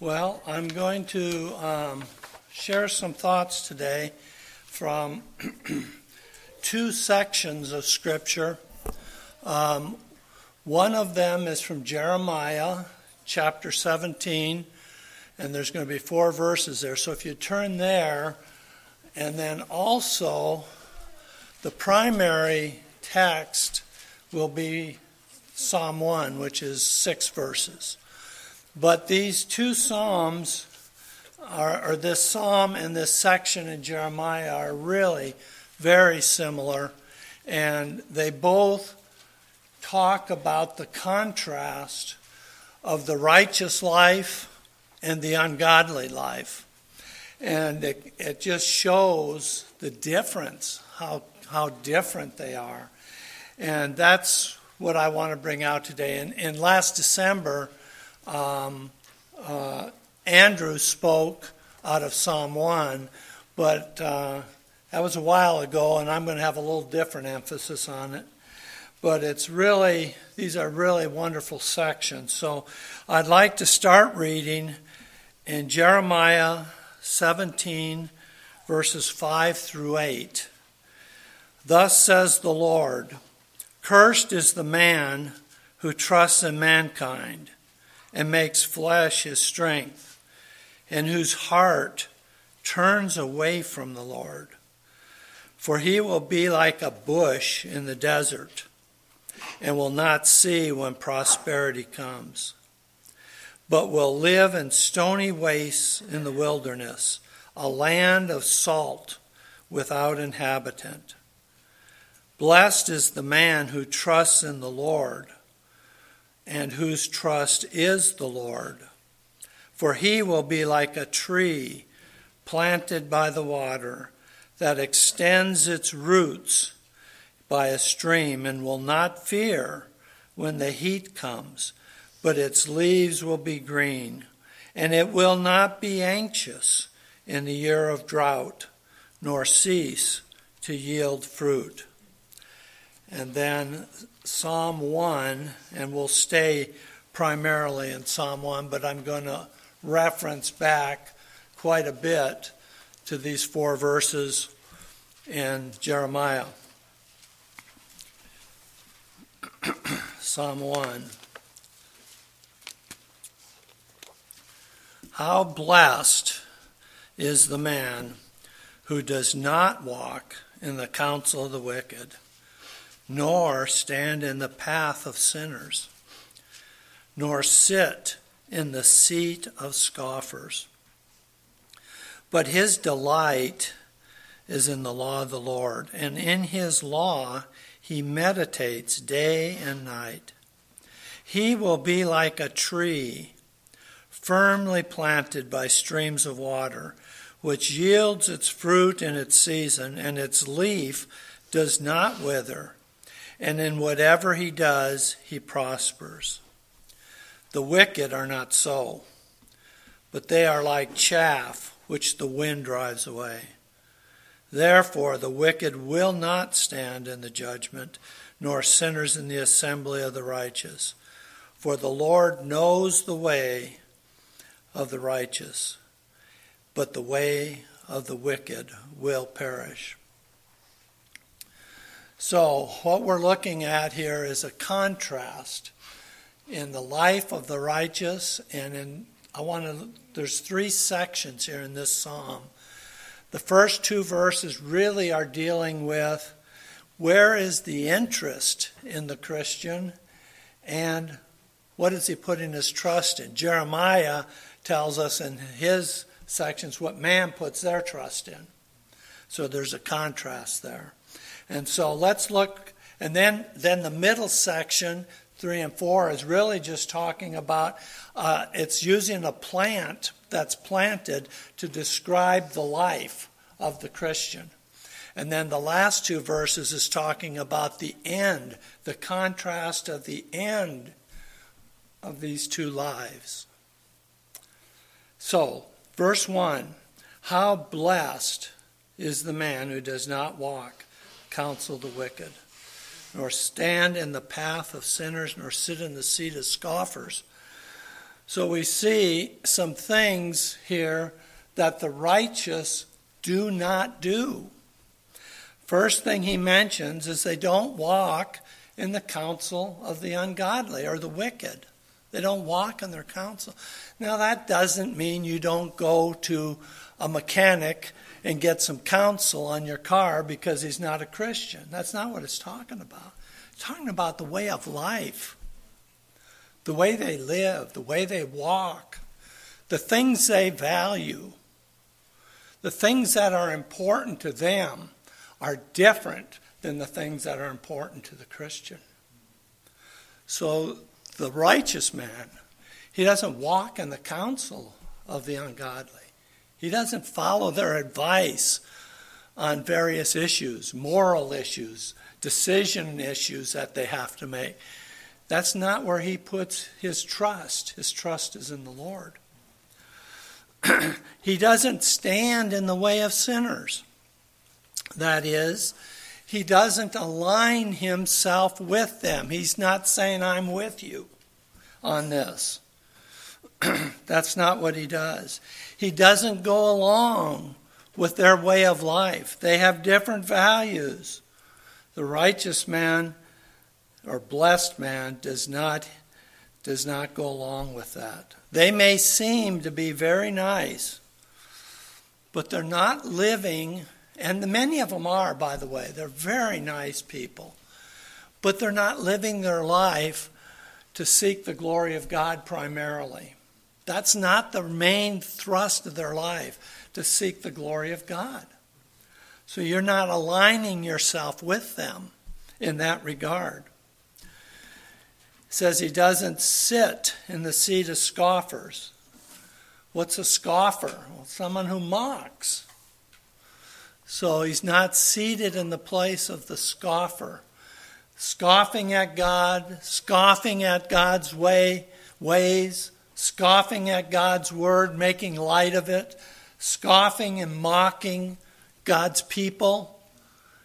Well, I'm going to um, share some thoughts today from two sections of Scripture. Um, one of them is from Jeremiah chapter 17, and there's going to be four verses there. So if you turn there, and then also the primary text will be Psalm 1, which is six verses. But these two Psalms, are, or this Psalm and this section in Jeremiah, are really very similar, and they both talk about the contrast of the righteous life and the ungodly life. And it, it just shows the difference, how, how different they are. And that's what I want to bring out today. And, and last December, um, uh, Andrew spoke out of Psalm 1, but uh, that was a while ago, and I'm going to have a little different emphasis on it. But it's really, these are really wonderful sections. So I'd like to start reading in Jeremiah 17, verses 5 through 8. Thus says the Lord Cursed is the man who trusts in mankind and makes flesh his strength, and whose heart turns away from the Lord. For he will be like a bush in the desert, and will not see when prosperity comes, but will live in stony wastes in the wilderness, a land of salt without inhabitant. Blessed is the man who trusts in the Lord and whose trust is the Lord. For he will be like a tree planted by the water that extends its roots by a stream and will not fear when the heat comes, but its leaves will be green, and it will not be anxious in the year of drought, nor cease to yield fruit. And then Psalm 1, and we'll stay primarily in Psalm 1, but I'm going to reference back quite a bit to these four verses in Jeremiah. Psalm 1. How blessed is the man who does not walk in the counsel of the wicked nor stand in the path of sinners, nor sit in the seat of scoffers. But his delight is in the law of the Lord, and in his law he meditates day and night. He will be like a tree firmly planted by streams of water, which yields its fruit in its season, and its leaf does not wither and in whatever he does, he prospers. The wicked are not so, but they are like chaff which the wind drives away. Therefore, the wicked will not stand in the judgment, nor sinners in the assembly of the righteous. For the Lord knows the way of the righteous, but the way of the wicked will perish. So, what we're looking at here is a contrast in the life of the righteous, and in I want to. There's three sections here in this psalm. The first two verses really are dealing with where is the interest in the Christian, and what is he putting his trust in. Jeremiah tells us in his sections what man puts their trust in. So there's a contrast there. And so let's look, and then, then the middle section, three and four, is really just talking about uh, it's using a plant that's planted to describe the life of the Christian. And then the last two verses is talking about the end, the contrast of the end of these two lives. So, verse 1 How blessed is the man who does not walk counsel the wicked, nor stand in the path of sinners, nor sit in the seat of scoffers. So we see some things here that the righteous do not do. First thing he mentions is they don't walk in the counsel of the ungodly or the wicked. They don't walk in their counsel. Now, that doesn't mean you don't go to a mechanic and get some counsel on your car because he's not a Christian. That's not what it's talking about. It's talking about the way of life, the way they live, the way they walk, the things they value. The things that are important to them are different than the things that are important to the Christian. So the righteous man, he doesn't walk in the counsel of the ungodly. He doesn't follow their advice on various issues, moral issues, decision issues that they have to make. That's not where he puts his trust. His trust is in the Lord. he doesn't stand in the way of sinners. That is, he doesn't align himself with them. He's not saying, I'm with you on this. That's not what he does. He doesn't go along with their way of life. They have different values. The righteous man or blessed man does not does not go along with that. They may seem to be very nice, but they're not living and many of them are by the way. They're very nice people. But they're not living their life to seek the glory of God primarily. That's not the main thrust of their life, to seek the glory of God. So you're not aligning yourself with them in that regard. It says he doesn't sit in the seat of scoffers. What's a scoffer? Well, someone who mocks. So he's not seated in the place of the scoffer, scoffing at God, scoffing at God's way, ways, scoffing at God's word, making light of it, scoffing and mocking God's people.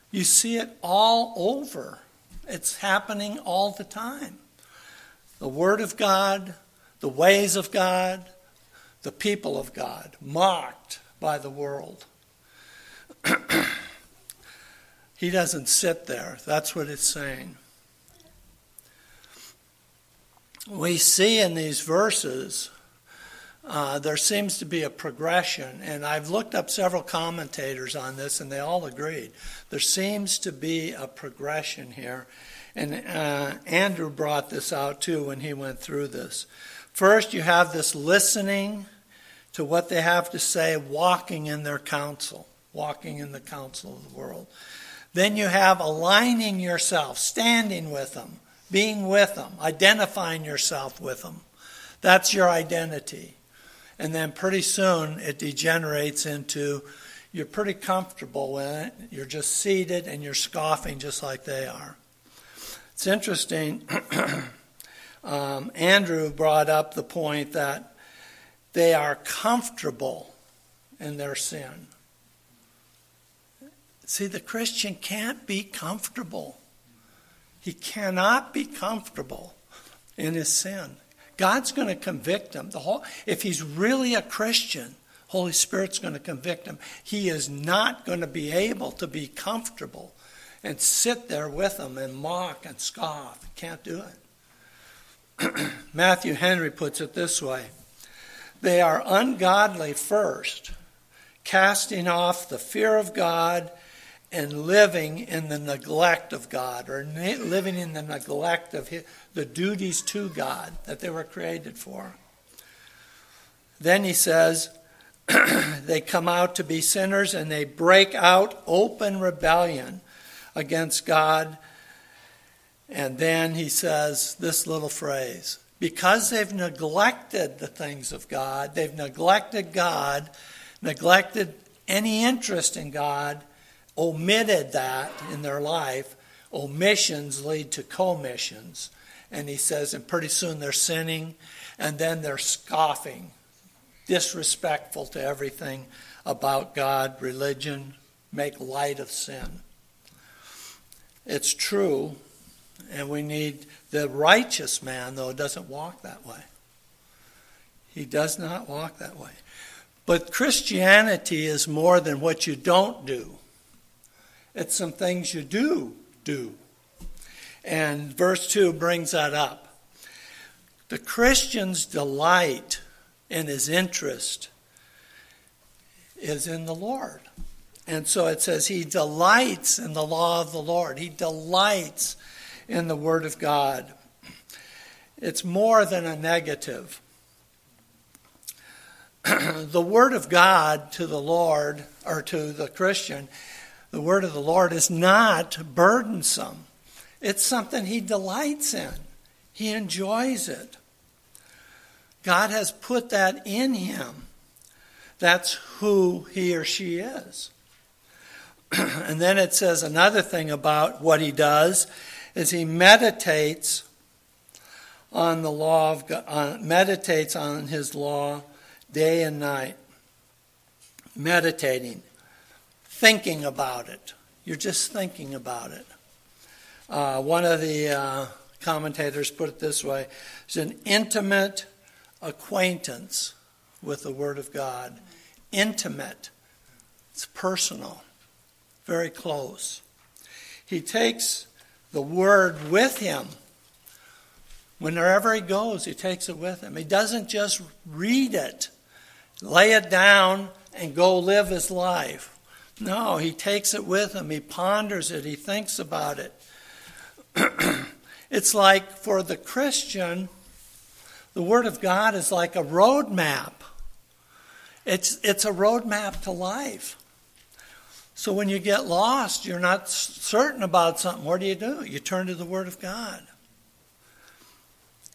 You see it all over. It's happening all the time. The Word of God, the ways of God, the people of God, mocked by the world. he doesn't sit there. That's what it's saying we see in these verses uh, there seems to be a progression, and I've looked up several commentators on this, and they all agreed. There seems to be a progression here, and uh, Andrew brought this out too when he went through this. First, you have this listening to what they have to say, walking in their counsel, walking in the counsel of the world. Then you have aligning yourself, standing with them, being with them, identifying yourself with them. That's your identity. And then pretty soon it degenerates into you're pretty comfortable in it. You're just seated and you're scoffing just like they are. It's interesting. um, Andrew brought up the point that they are comfortable in their sin. See, the Christian can't be comfortable. He cannot be comfortable in his sin. God's going to convict him. The whole, if he's really a Christian, Holy Spirit's going to convict him. He is not going to be able to be comfortable and sit there with them and mock and scoff. Can't do it. Matthew Henry puts it this way They are ungodly first, casting off the fear of God and living in the neglect of God or living in the neglect of his, the duties to God that they were created for. Then he says, they come out to be sinners and they break out open rebellion against God. And then he says this little phrase because they've neglected the things of God, they've neglected God, neglected any interest in God omitted that in their life, omissions lead to commissions. And he says, and pretty soon they're sinning, and then they're scoffing, disrespectful to everything about God, religion, make light of sin. It's true, and we need the righteous man, though, doesn't walk that way. He does not walk that way. But Christianity is more than what you don't do. It's some things you do do. And verse 2 brings that up. The Christian's delight and his interest is in the Lord. And so it says he delights in the law of the Lord. He delights in the Word of God. It's more than a negative. the Word of God to the Lord, or to the Christian, the Word of the Lord is not burdensome. It's something he delights in, he enjoys it. God has put that in him. That's who he or she is. and then it says another thing about what he does is he meditates on the law of God, meditates on his law day and night. Meditating, thinking about it. You're just thinking about it. Uh, one of the uh, commentators put it this way it's an intimate acquaintance with the Word of God. Intimate, it's personal very close. He takes the word with him. Whenever he goes, he takes it with him. He doesn't just read it, lay it down, and go live his life. No, he takes it with him. He ponders it. He thinks about it. it's like for the Christian, the Word of God is like a road map. It's, it's a road map to life. So when you get lost, you're not certain about something, what do you do? You turn to the Word of God.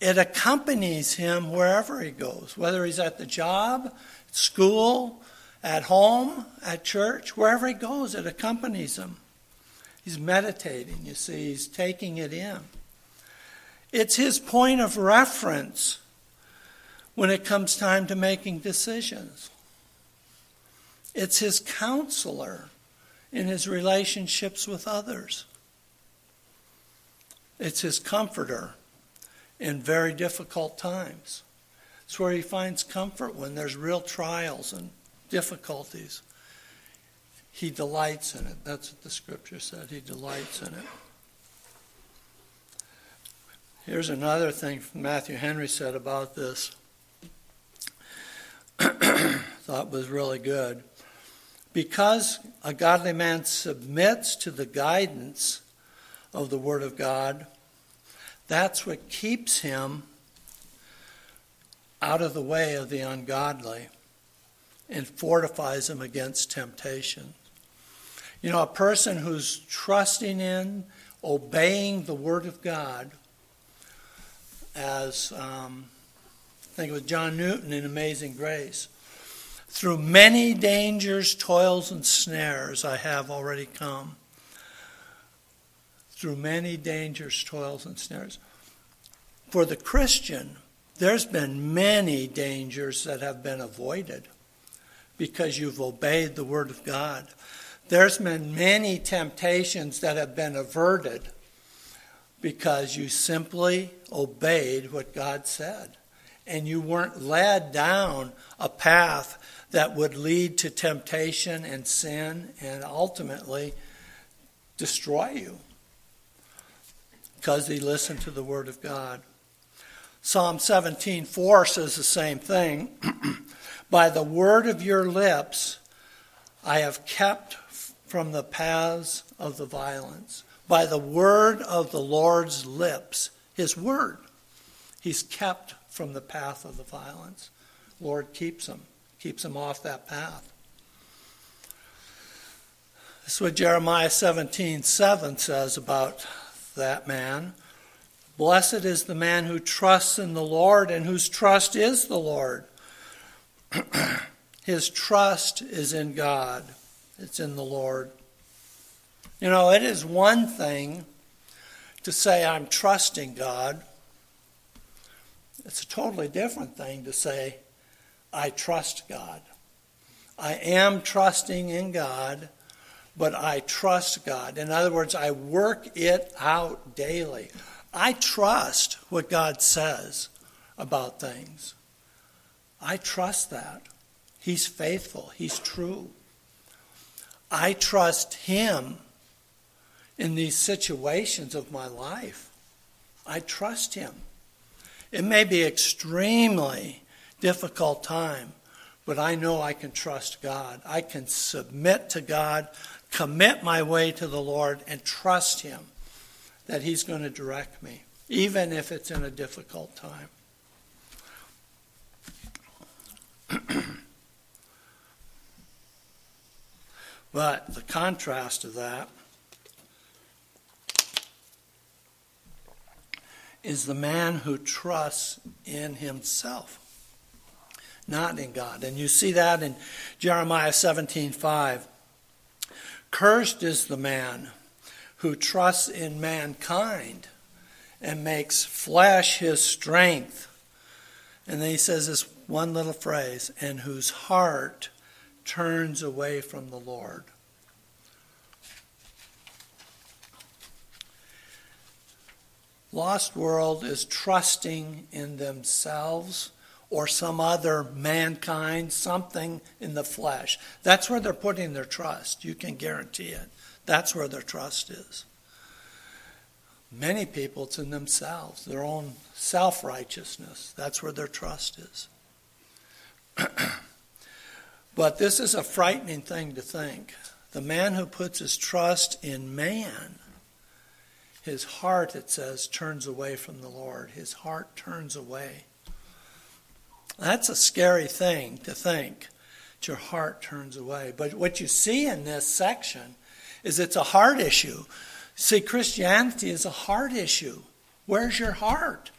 It accompanies him wherever he goes, whether he's at the job, school, at home, at church, wherever he goes, it accompanies him. He's meditating, you see, he's taking it in. It's his point of reference when it comes time to making decisions. It's his counselor in his relationships with others. It's his comforter in very difficult times. It's where he finds comfort when there's real trials and difficulties. He delights in it. That's what the scripture said. He delights in it. Here's another thing Matthew Henry said about this. Thought was really good. Because a godly man submits to the guidance of the Word of God, that's what keeps him out of the way of the ungodly and fortifies him against temptation. You know, a person who's trusting in, obeying the Word of God, as um, I think it was John Newton in Amazing Grace through many dangers, toils, and snares I have already come. Through many dangers, toils, and snares. For the Christian, there's been many dangers that have been avoided because you've obeyed the Word of God. There's been many temptations that have been averted because you simply obeyed what God said. And you weren't led down a path that would lead to temptation and sin and ultimately destroy you because he listened to the word of God. Psalm 17:4 says the same thing. By the word of your lips I have kept from the paths of the violence. By the word of the Lord's lips, his word, he's kept from the path of the violence. Lord keeps him keeps him off that path. This is what Jeremiah 17 7 says about that man. Blessed is the man who trusts in the Lord and whose trust is the Lord. His trust is in God, it's in the Lord. You know, it is one thing to say, I'm trusting God. It's a totally different thing to say, I trust God. I am trusting in God, but I trust God. In other words, I work it out daily. I trust what God says about things. I trust that. He's faithful, He's true. I trust Him in these situations of my life. I trust Him. It may be extremely difficult time, but I know I can trust God. I can submit to God, commit my way to the Lord, and trust Him that He's going to direct me, even if it's in a difficult time. but the contrast of that is the man who trusts in himself, not in God. And you see that in Jeremiah 17:5. Cursed is the man who trusts in mankind and makes flesh his strength. And then he says this one little phrase, and whose heart turns away from the Lord. Lost world is trusting in themselves or some other mankind, something in the flesh. That's where they're putting their trust. You can guarantee it. That's where their trust is. Many people, it's in themselves, their own self righteousness. That's where their trust is. but this is a frightening thing to think. The man who puts his trust in man his heart, it says, turns away from the Lord. His heart turns away. That's a scary thing to think your heart turns away. But what you see in this section is it's a heart issue. See, Christianity is a heart issue. Where's your heart?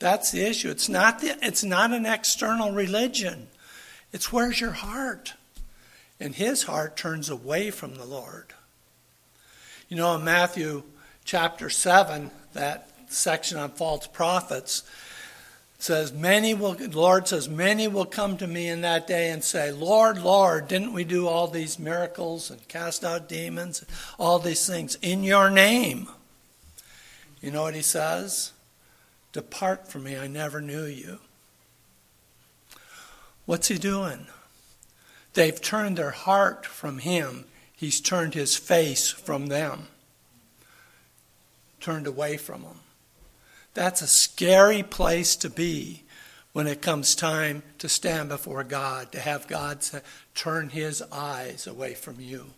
That's the issue. It's not, the, it's not an external religion. It's where's your heart? And his heart turns away from the Lord. You know, in Matthew chapter 7, that section on false prophets, says, Many will, Lord says, Many will come to me in that day and say, Lord, Lord, didn't we do all these miracles and cast out demons, all these things in your name? You know what he says? Depart from me, I never knew you. What's he doing? They've turned their heart from him He's turned his face from them, turned away from them. That's a scary place to be when it comes time to stand before God, to have God turn his eyes away from you.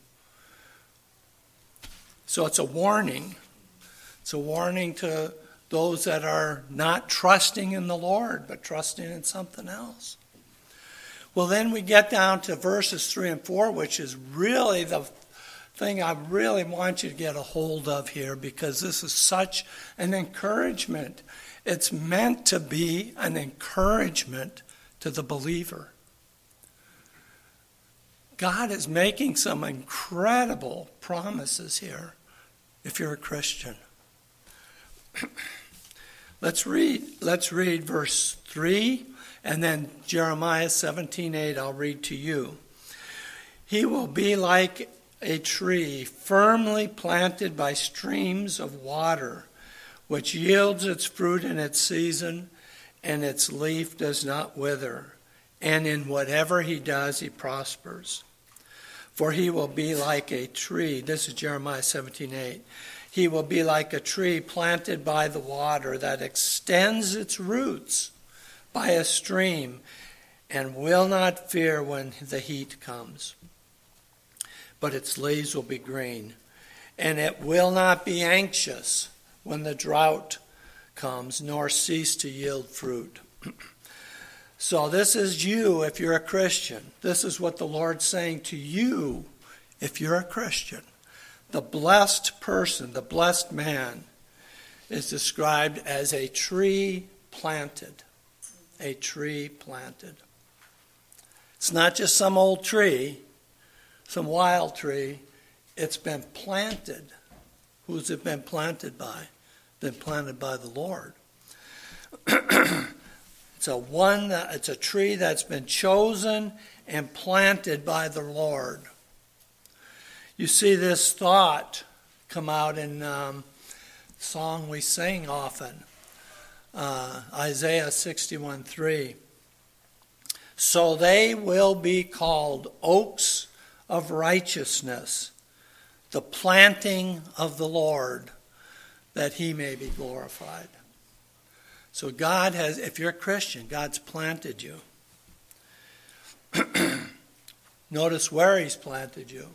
So it's a warning. It's a warning to those that are not trusting in the Lord, but trusting in something else. Well, then we get down to verses 3 and 4, which is really the thing I really want you to get a hold of here because this is such an encouragement. It's meant to be an encouragement to the believer. God is making some incredible promises here if you're a Christian. let's read let's read verse 3 and then Jeremiah 17:8 I'll read to you. He will be like a tree firmly planted by streams of water, which yields its fruit in its season, and its leaf does not wither. And in whatever he does, he prospers. For he will be like a tree. This is Jeremiah 17:8. He will be like a tree planted by the water that extends its roots by a stream and will not fear when the heat comes. But its leaves will be green, and it will not be anxious when the drought comes, nor cease to yield fruit. so, this is you if you're a Christian. This is what the Lord's saying to you if you're a Christian. The blessed person, the blessed man, is described as a tree planted a tree planted. It's not just some old tree, some wild tree. It's been planted. Who's it been planted by? Been planted by the Lord. it's a one. It's a tree that's been chosen and planted by the Lord. You see this thought come out in um, song we sing often. uh, Isaiah 61 3. So they will be called oaks of righteousness, the planting of the Lord, that he may be glorified. So God has, if you're a Christian, God's planted you. Notice where He's planted you.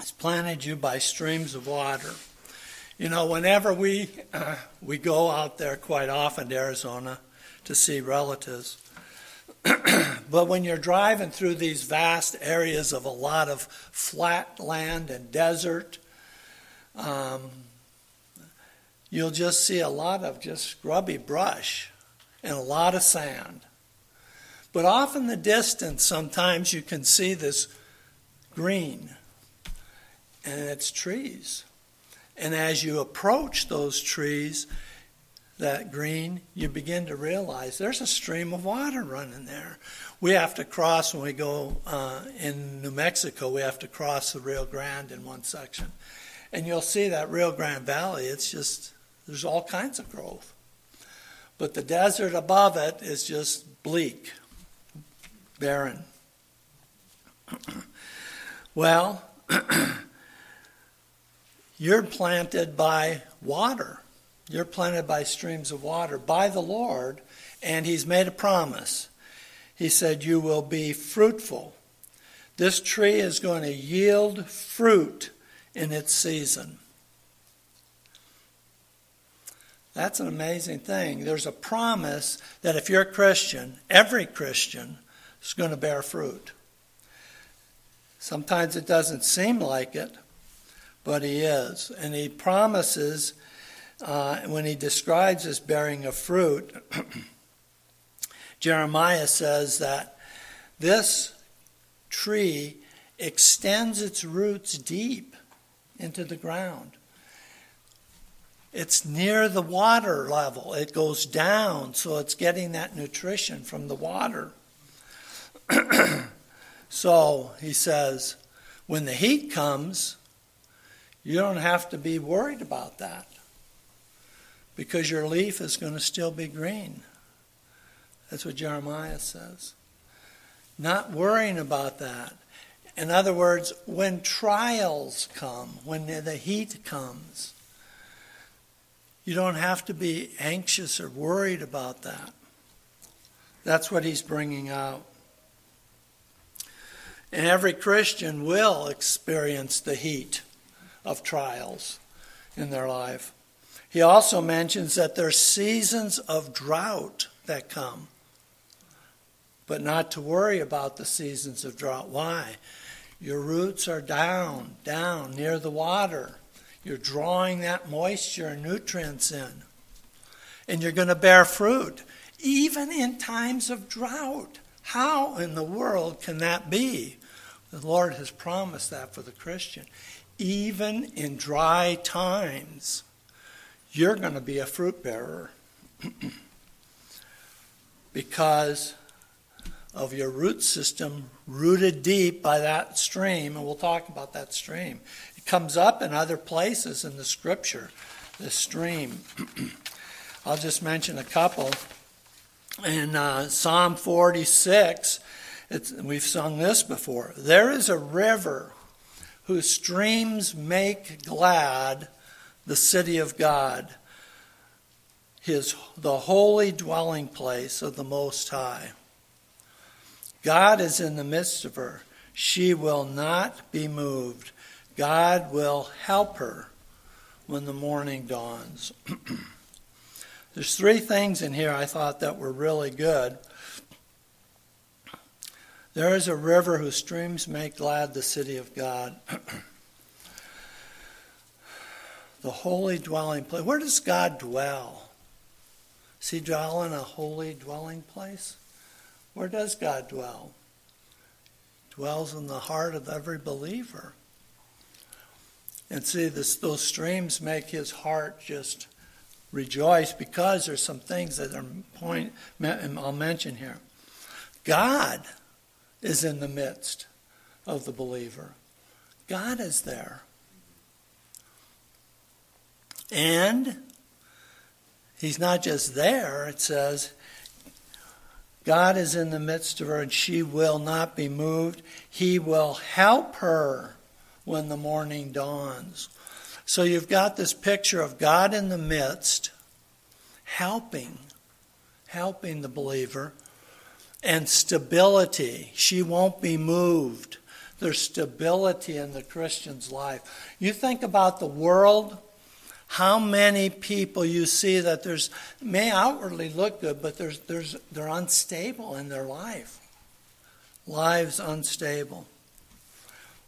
He's planted you by streams of water. You know, whenever we uh, we go out there quite often to Arizona to see relatives, but when you're driving through these vast areas of a lot of flat land and desert, um, you'll just see a lot of just scrubby brush and a lot of sand. But off in the distance, sometimes you can see this green, and it's trees. And as you approach those trees, that green, you begin to realize there's a stream of water running there. We have to cross when we go uh, in New Mexico, we have to cross the Rio Grande in one section. And you'll see that Rio Grande Valley, it's just, there's all kinds of growth. But the desert above it is just bleak barren. well, you're planted by water. You're planted by streams of water by the Lord, and He's made a promise. He said, You will be fruitful. This tree is going to yield fruit in its season. That's an amazing thing. There's a promise that if you're a Christian, every Christian, is going to bear fruit. Sometimes it doesn't seem like it, but he is. And he promises, uh, when he describes this bearing of fruit, Jeremiah says that this tree extends its roots deep into the ground. It's near the water level. It goes down, so it's getting that nutrition from the water. so he says, when the heat comes, you don't have to be worried about that because your leaf is going to still be green. That's what Jeremiah says. Not worrying about that. In other words, when trials come, when the heat comes, you don't have to be anxious or worried about that. That's what he's bringing out. And every Christian will experience the heat of trials in their life. He also mentions that there's seasons of drought that come, but not to worry about the seasons of drought. Why? Your roots are down, down near the water. You're drawing that moisture and nutrients in. And you're going to bear fruit, even in times of drought. How in the world can that be? The Lord has promised that for the Christian. Even in dry times, you're going to be a fruit bearer because of your root system rooted deep by that stream, and we'll talk about that stream. It comes up in other places in the scripture, this stream. I'll just mention a couple. In uh, Psalm 46, it's, we've sung this before. There is a river whose streams make glad the city of God, his, the holy dwelling place of the Most High. God is in the midst of her. She will not be moved. God will help her when the morning dawns. There's three things in here I thought that were really good. There is a river whose streams make glad the city of God. the holy dwelling place. Where does God dwell? Does he dwell in a holy dwelling place? Where does God dwell? Dwells in the heart of every believer. And see, this, those streams make his heart just rejoice because there's some things that are point I'll mention here. God is in the midst of the believer. God is there. And He's not just there, it says, God is in the midst of her and she will not be moved. He will help her when the morning dawns. So you've got this picture of God in the midst, helping, helping the believer, and stability. She won't be moved. There's stability in the Christian's life. You think about the world, how many people you see that there's may outwardly look good, but there's, there's, they're unstable in their life. Lives unstable.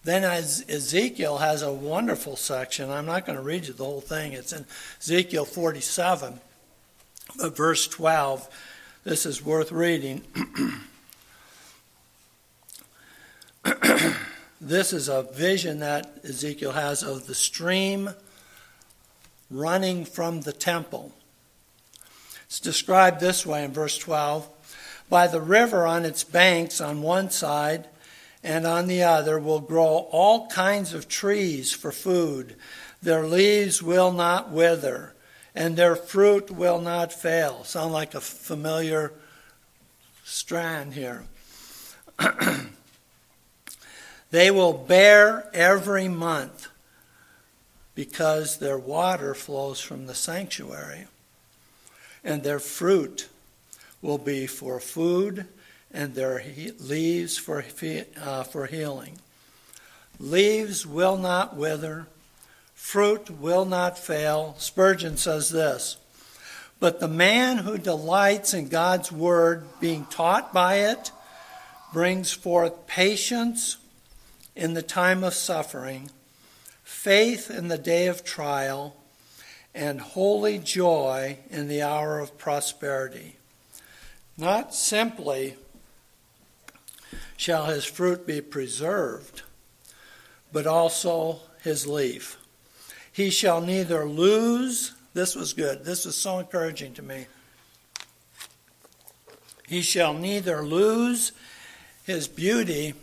Then Ezekiel has a wonderful section. I'm not going to read you the whole thing. It's in Ezekiel 47, but verse 12. This is worth reading. this is a vision that Ezekiel has of the stream running from the temple. It's described this way in verse 12 By the river on its banks on one side and on the other will grow all kinds of trees for food. Their leaves will not wither, and their fruit will not fail. Sound like a familiar strand here. they will bear every month because their water flows from the sanctuary, and their fruit will be for food and their leaves for, uh, for healing. Leaves will not wither, fruit will not fail. Spurgeon says this But the man who delights in God's word, being taught by it, brings forth patience in the time of suffering, faith in the day of trial, and holy joy in the hour of prosperity. Not simply shall his fruit be preserved, but also his leaf. He shall neither lose, this was good, this was so encouraging to me. He shall neither lose his beauty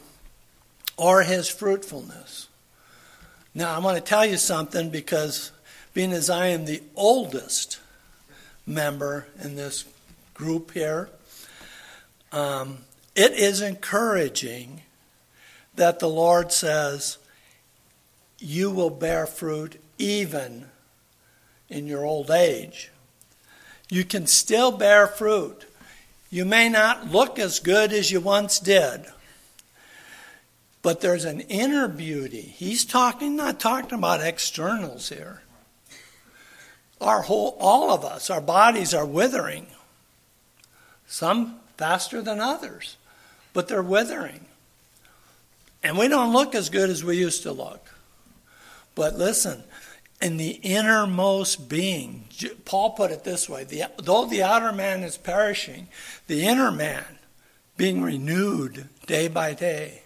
or his fruitfulness. Now, I want to tell you something because being as I am the oldest member in this group here, um, it is encouraging that the Lord says, You will bear fruit even in your old age. You can still bear fruit. You may not look as good as you once did, but there's an inner beauty. He's talking, not talking about externals here. Our whole, all of us, our bodies are withering, some faster than others but they're withering. And we don't look as good as we used to look. But listen, in the innermost being, Paul put it this way the, though the outer man is perishing, the inner man being renewed day by day.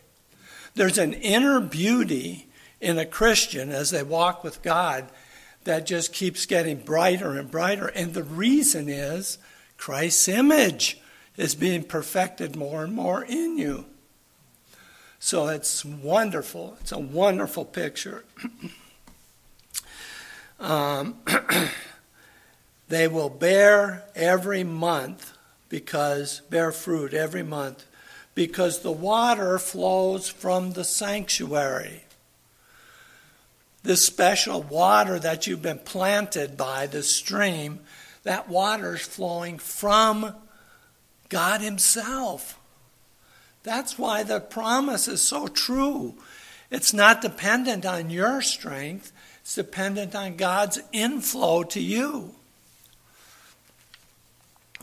There's an inner beauty in a Christian as they walk with God that just keeps getting brighter and brighter. And the reason is Christ's image is being perfected more and more in you. So it's wonderful. It's a wonderful picture. um, they will bear every month because bear fruit every month because the water flows from the sanctuary. This special water that you've been planted by, the stream, that water is flowing from God Himself. That's why the promise is so true. It's not dependent on your strength, it's dependent on God's inflow to you.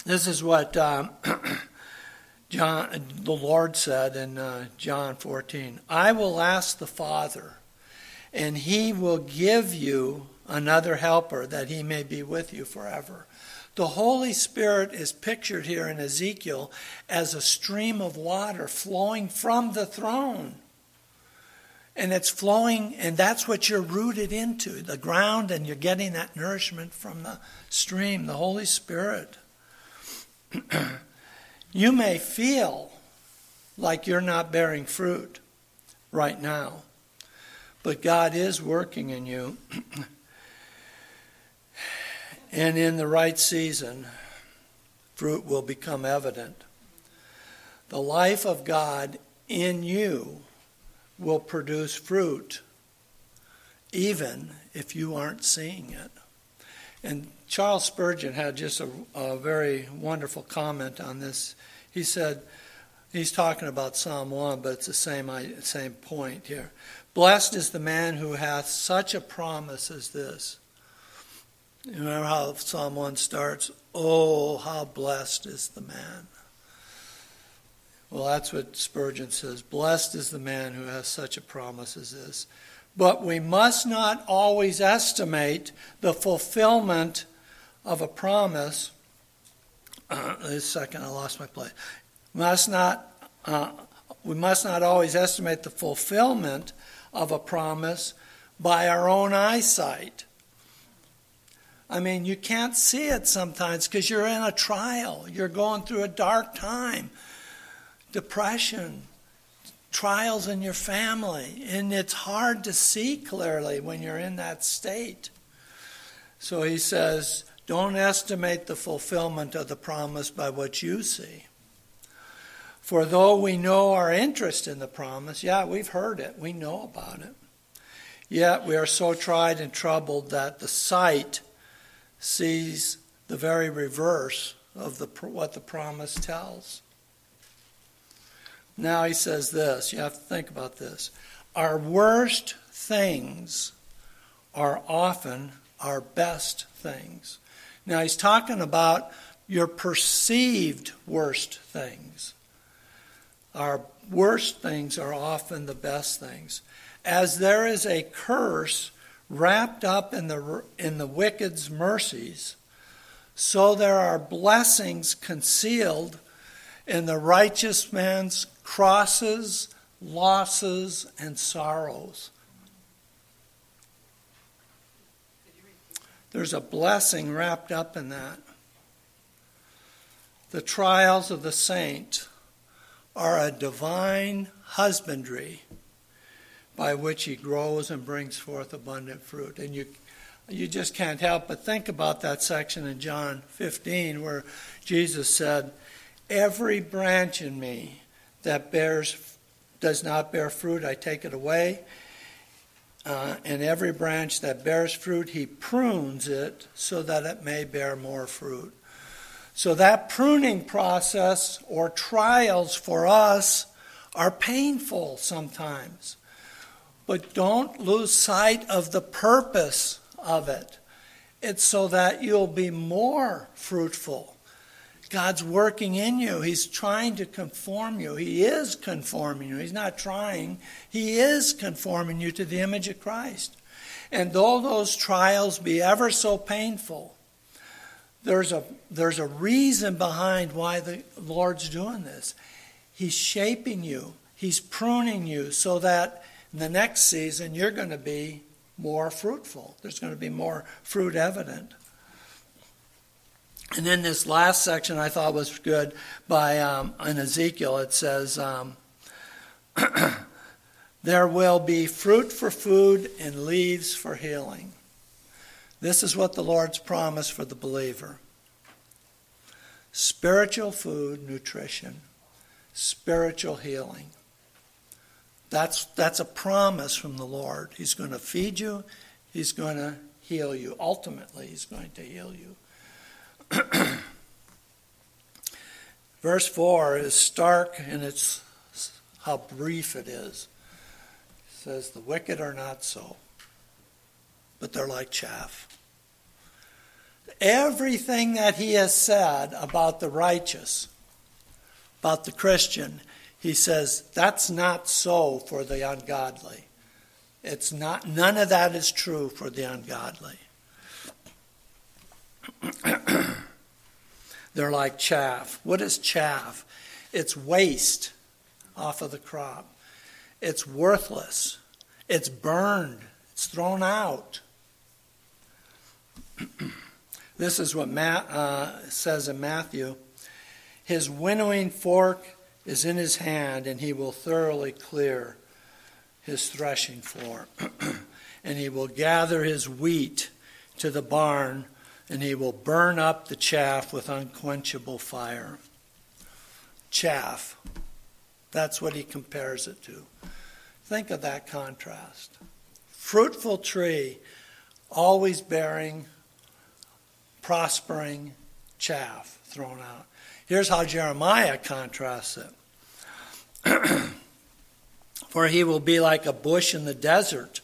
This is what uh, John, the Lord said in uh, John 14 I will ask the Father, and he will give you another helper that he may be with you forever. The Holy Spirit is pictured here in Ezekiel as a stream of water flowing from the throne. And it's flowing, and that's what you're rooted into the ground, and you're getting that nourishment from the stream, the Holy Spirit. you may feel like you're not bearing fruit right now, but God is working in you. And in the right season, fruit will become evident. The life of God in you will produce fruit, even if you aren't seeing it. And Charles Spurgeon had just a, a very wonderful comment on this. He said, he's talking about Psalm 1, but it's the same, same point here. Blessed is the man who hath such a promise as this. You remember how Psalm 1 starts? Oh, how blessed is the man. Well, that's what Spurgeon says. Blessed is the man who has such a promise as this. But we must not always estimate the fulfillment of a promise. Uh, a second, I lost my place. Must not, uh, we must not always estimate the fulfillment of a promise by our own eyesight. I mean, you can't see it sometimes because you're in a trial. You're going through a dark time, depression, trials in your family, and it's hard to see clearly when you're in that state. So he says, don't estimate the fulfillment of the promise by what you see. For though we know our interest in the promise, yeah, we've heard it, we know about it. Yet we are so tried and troubled that the sight sees the very reverse of the, what the promise tells. Now he says this, you have to think about this. Our worst things are often our best things. Now he's talking about your perceived worst things. Our worst things are often the best things. As there is a curse wrapped up in the, in the wicked's mercies, so there are blessings concealed in the righteous man's crosses, losses, and sorrows. There's a blessing wrapped up in that. The trials of the saint are a divine husbandry by which he grows and brings forth abundant fruit. And you, you just can't help but think about that section in John 15 where Jesus said, Every branch in me that bears does not bear fruit, I take it away. Uh, and every branch that bears fruit, he prunes it so that it may bear more fruit. So that pruning process or trials for us are painful sometimes. But don't lose sight of the purpose of it. It's so that you'll be more fruitful. God's working in you. He's trying to conform you. He is conforming you. He's not trying, He is conforming you to the image of Christ. And though those trials be ever so painful, there's a, there's a reason behind why the Lord's doing this. He's shaping you, He's pruning you so that in the next season you're going to be more fruitful. There's going to be more fruit evident. And then this last section I thought was good by um, in Ezekiel. It says, um, "There will be fruit for food and leaves for healing." This is what the Lord's promised for the believer spiritual food, nutrition, spiritual healing. That's, that's a promise from the Lord. He's going to feed you, He's going to heal you. Ultimately, He's going to heal you. Verse 4 is stark in its how brief it is. It says, The wicked are not so, but they're like chaff everything that he has said about the righteous, about the Christian, he says that's not so for the ungodly. It's not none of that is true for the ungodly. They're like chaff. What is chaff? It's waste off of the crop. It's worthless. It's burned. It's thrown out. This is what Matt uh, says in Matthew. His winnowing fork is in his hand, and he will thoroughly clear his threshing floor. and he will gather his wheat to the barn and he will burn up the chaff with unquenchable fire. Chaff. That's what he compares it to. Think of that contrast. Fruitful tree, always bearing, prospering chaff thrown out. Here's how Jeremiah contrasts it. For he will be like a bush in the desert.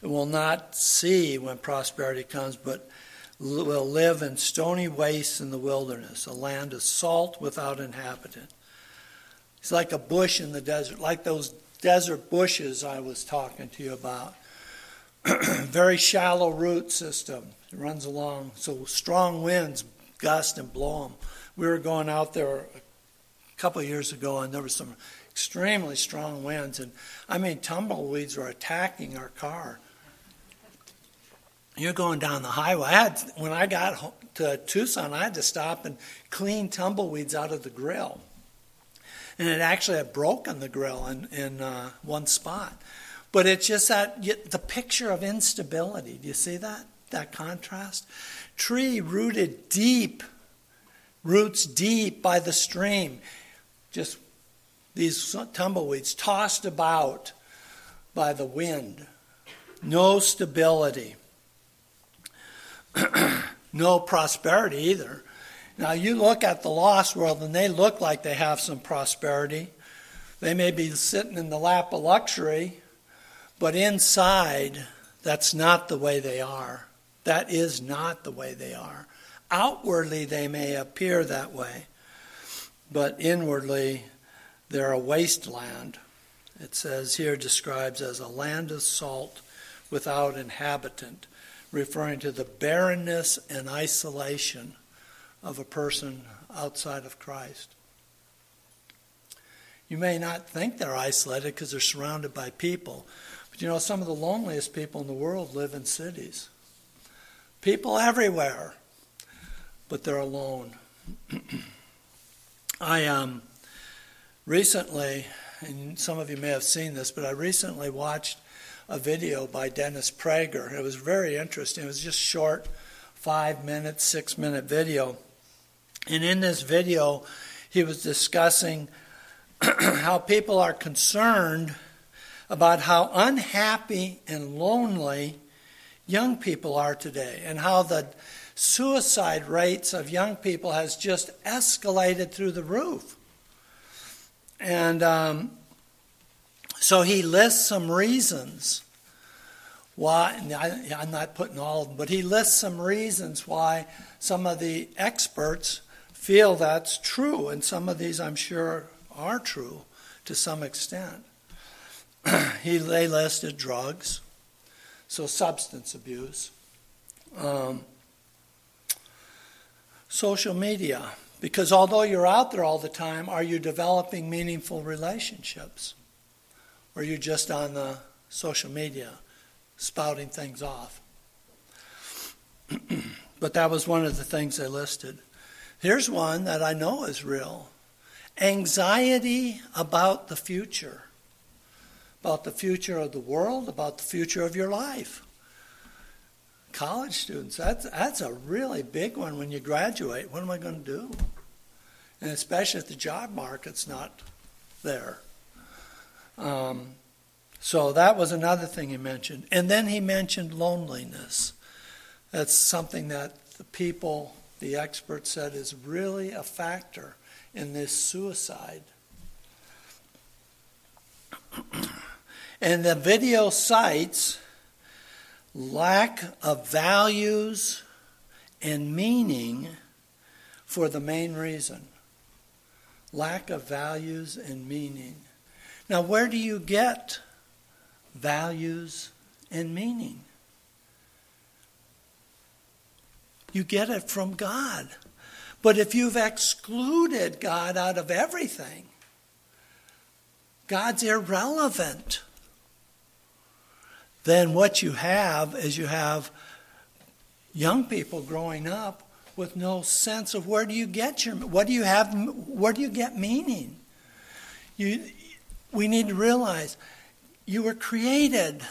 It will not see when prosperity comes, but will live in stony wastes in the wilderness, a land of salt without inhabitant. It's like a bush in the desert, like those desert bushes I was talking to you about. Very shallow root system. It runs along, so strong winds gust and blow them. We were going out there a couple years ago, and there was some extremely strong winds, and I mean tumbleweeds were attacking our car. You're going down the highway. I had, when I got to Tucson, I had to stop and clean tumbleweeds out of the grill, and it actually had broken the grill in in uh, one spot. But it's just that the picture of instability. Do you see that? That contrast? Tree rooted deep, roots deep by the stream. Just these tumbleweeds tossed about by the wind. No stability. no prosperity either. Now, you look at the lost world and they look like they have some prosperity. They may be sitting in the lap of luxury, but inside, that's not the way they are. That is not the way they are. Outwardly, they may appear that way, but inwardly, they're a wasteland. It says here, describes as a land of salt without inhabitant, referring to the barrenness and isolation of a person outside of Christ. You may not think they're isolated because they're surrounded by people, but you know, some of the loneliest people in the world live in cities. People everywhere, but they're alone. I um, recently, and some of you may have seen this, but I recently watched a video by Dennis Prager. It was very interesting. It was just short, five minute, six minute video. And in this video, he was discussing how people are concerned about how unhappy and lonely young people are today and how the suicide rates of young people has just escalated through the roof. And um, so he lists some reasons why, I, am not putting all of them, but he lists some reasons why some of the experts feel that's true, and some of these I'm sure are true to some extent. he they listed drugs, so substance abuse, um, social media, because although you're out there all the time, are you developing meaningful relationships? Or are you just on the social media spouting things off? but that was one of the things they listed. Here's one that I know is real anxiety about the future, about the future of the world, about the future of your life college students, that's, that's a really big one when you graduate. What am I going to do? And especially if the job market's not there. Um, so that was another thing he mentioned. And then he mentioned loneliness. That's something that the people, the experts said, is really a factor in this suicide. and the video cites lack of values and meaning for the main reason. Lack of values and meaning. Now, where do you get values and meaning? You get it from God. But if you've excluded God out of everything, God's irrelevant then what you have is you have young people growing up with no sense of where do you get your what do you have where do you get meaning you we need to realize you were created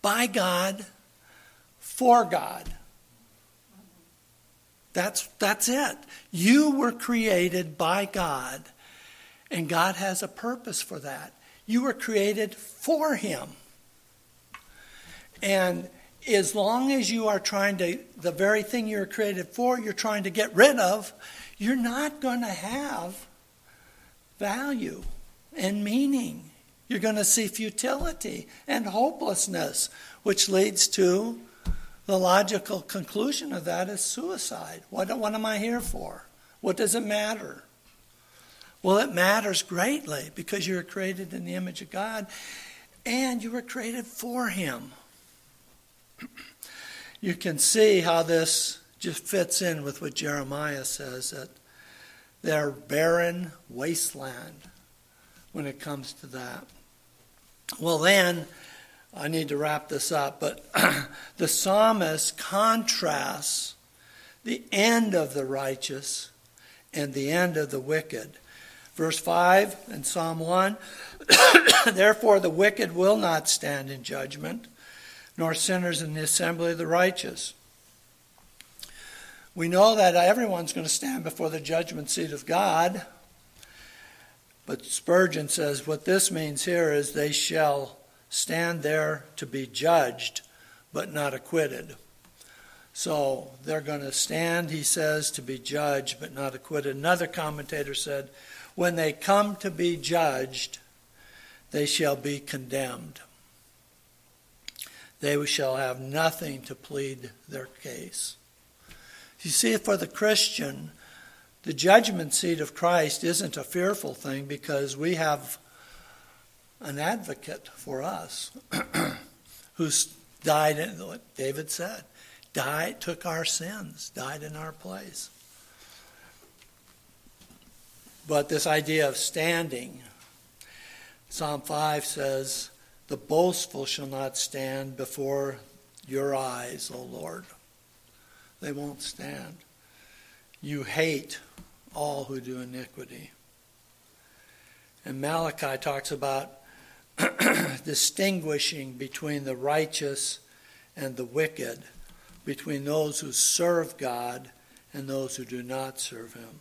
by God for God That's, that's it. You were created by God, and God has a purpose for that. You were created for Him. And as long as you are trying to, the very thing you're created for, you're trying to get rid of, you're not going to have value and meaning. You're going to see futility and hopelessness, which leads to the logical conclusion of that is suicide. What, what am I here for? What does it matter? Well, it matters greatly because you were created in the image of God and you were created for Him. You can see how this just fits in with what Jeremiah says that they're barren wasteland when it comes to that. Well, then, I need to wrap this up, but the psalmist contrasts the end of the righteous and the end of the wicked. Verse 5 in Psalm 1 Therefore, the wicked will not stand in judgment, nor sinners in the assembly of the righteous. We know that everyone's going to stand before the judgment seat of God. But Spurgeon says what this means here is they shall stand there to be judged, but not acquitted. So they're going to stand, he says, to be judged, but not acquitted. Another commentator said, when they come to be judged, they shall be condemned. They shall have nothing to plead their case. You see, for the Christian, the judgment seat of Christ isn't a fearful thing because we have an advocate for us who's died, in, what David said, died, took our sins, died in our place. But this idea of standing, Psalm 5 says, The boastful shall not stand before your eyes, O Lord. They won't stand. You hate all who do iniquity. And Malachi talks about distinguishing between the righteous and the wicked, between those who serve God and those who do not serve Him,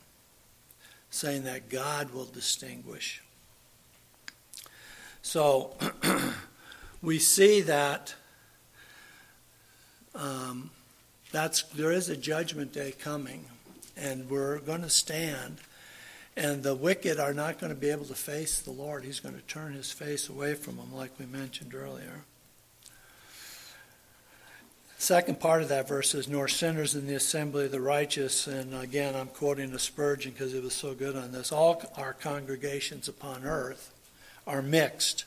saying that God will distinguish. So we see that um, that's there is a judgment day coming, and we're going to stand and the wicked are not going to be able to face the Lord. He's going to turn his face away from them, like we mentioned earlier. Second part of that verse is, Nor sinners in the assembly of the righteous. And again, I'm quoting a Spurgeon because it was so good on this. All our congregations upon earth are mixed.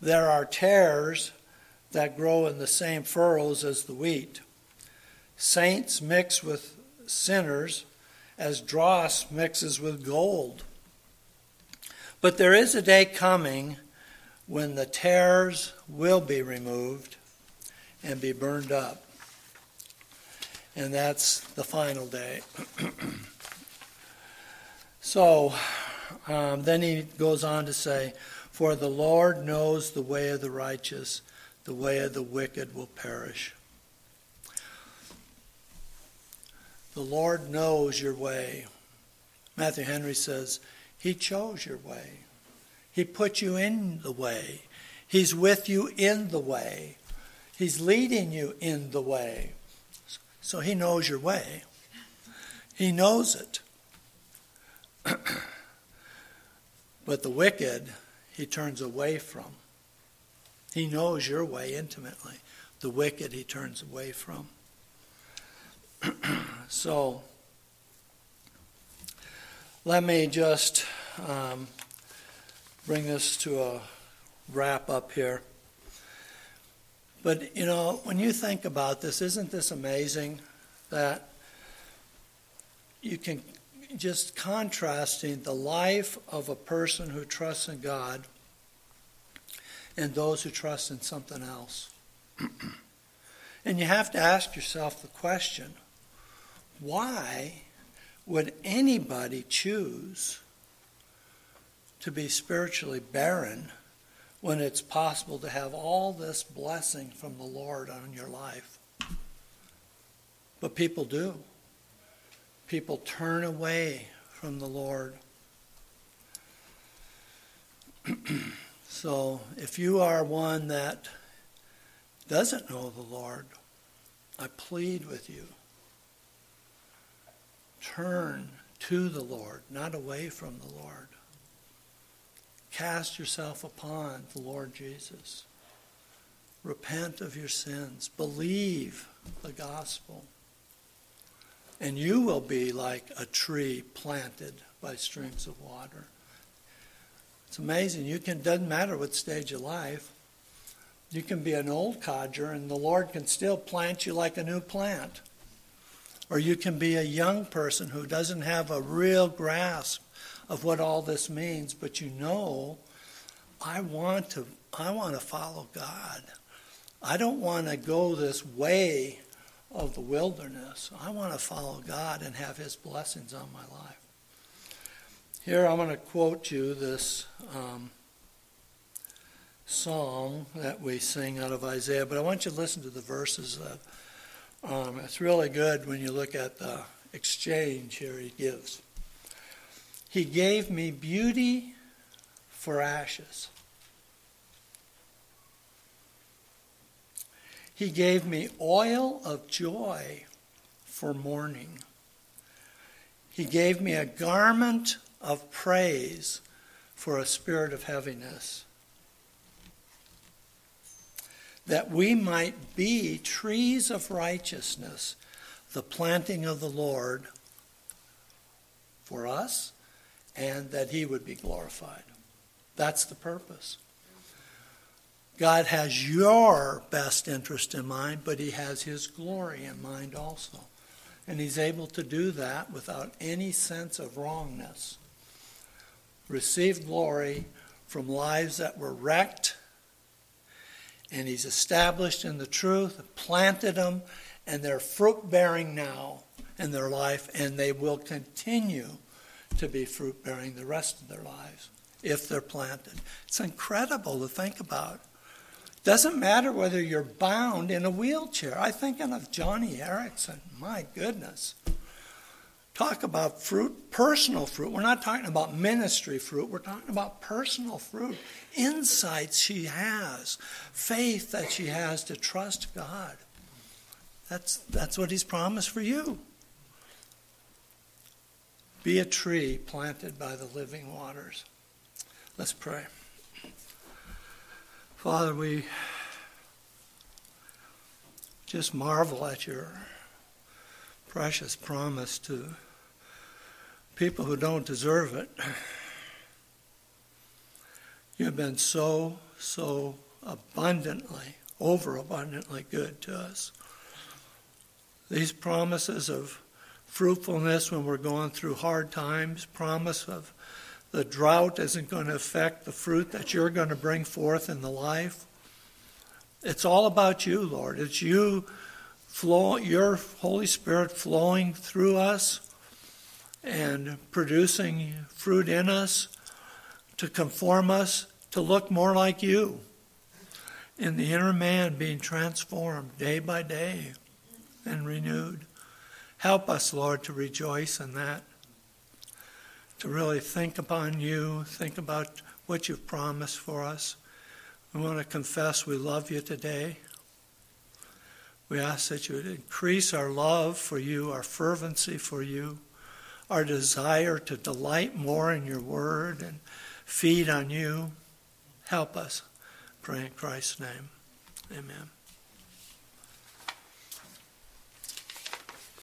There are tares that grow in the same furrows as the wheat. Saints mix with sinners as dross mixes with gold. But there is a day coming when the tares will be removed and be burned up. And that's the final day. so um, then he goes on to say, For the Lord knows the way of the righteous, the way of the wicked will perish. The Lord knows your way. Matthew Henry says, He chose your way. He put you in the way. He's with you in the way. He's leading you in the way. So He knows your way. He knows it. but the wicked, He turns away from. He knows your way intimately. The wicked, He turns away from. so let me just um, bring this to a wrap up here. But, you know, when you think about this, isn't this amazing that you can just contrasting the life of a person who trusts in God and those who trust in something else? and you have to ask yourself the question why would anybody choose to be spiritually barren when it's possible to have all this blessing from the Lord on your life? But people do. people turn away from the Lord. so if you are one that doesn't know the Lord, I plead with you. Turn to the Lord, not away from the Lord. Cast yourself upon the Lord Jesus. Repent of your sins. Believe the gospel. And you will be like a tree planted by streams of water. It's amazing. You can doesn't matter what stage of life. You can be an old codger and the Lord can still plant you like a new plant. Or you can be a young person who doesn't have a real grasp of what all this means, but you know, I want to I want to follow God. I don't want to go this way of the wilderness. I want to follow God and have His blessings on my life. Here I'm going to quote you this um, song that we sing out of Isaiah, but I want you to listen to the verses that um, it's really good when you look at the exchange here he gives. He gave me beauty for ashes. He gave me oil of joy for mourning. He gave me a garment of praise for a spirit of heaviness that we might be trees of righteousness, the planting of the Lord for us, and that he would be glorified. That's the purpose. God has your best interest in mind, but he has his glory in mind also. And he's able to do that without any sense of wrongness. Receive glory from lives that were wrecked and he's established in the truth, planted them, and they're fruit bearing now in their life, and they will continue to be fruit bearing the rest of their lives if they're planted. It's incredible to think about. Doesn't matter whether you're bound in a wheelchair. I think of Joni Eareckson. My goodness. Talk about fruit, personal fruit. We're not talking about ministry fruit. We're talking about personal fruit. Insights she has, faith that she has to trust God. That's, that's what He's promised for you. Be a tree planted by the living waters. Let's pray. Father, we just marvel at your precious promise to people who don't deserve it. You've been so, so abundantly, overabundantly good to us. These promises of fruitfulness when we're going through hard times, promise of the drought isn't going to affect the fruit that you're going to bring forth in the life. It's all about you, Lord. It's you flow, your Holy Spirit flowing through us and producing fruit in us to conform us to look more like you. In the inner man being transformed day by day and renewed. Help us, Lord, to rejoice in that, to really think upon you, think about what you've promised for us. We want to confess we love you today. We ask that you would increase our love for you, our fervency for you, our desire to delight more in your word and feed on you. Help us. Pray in Christ's name. Amen.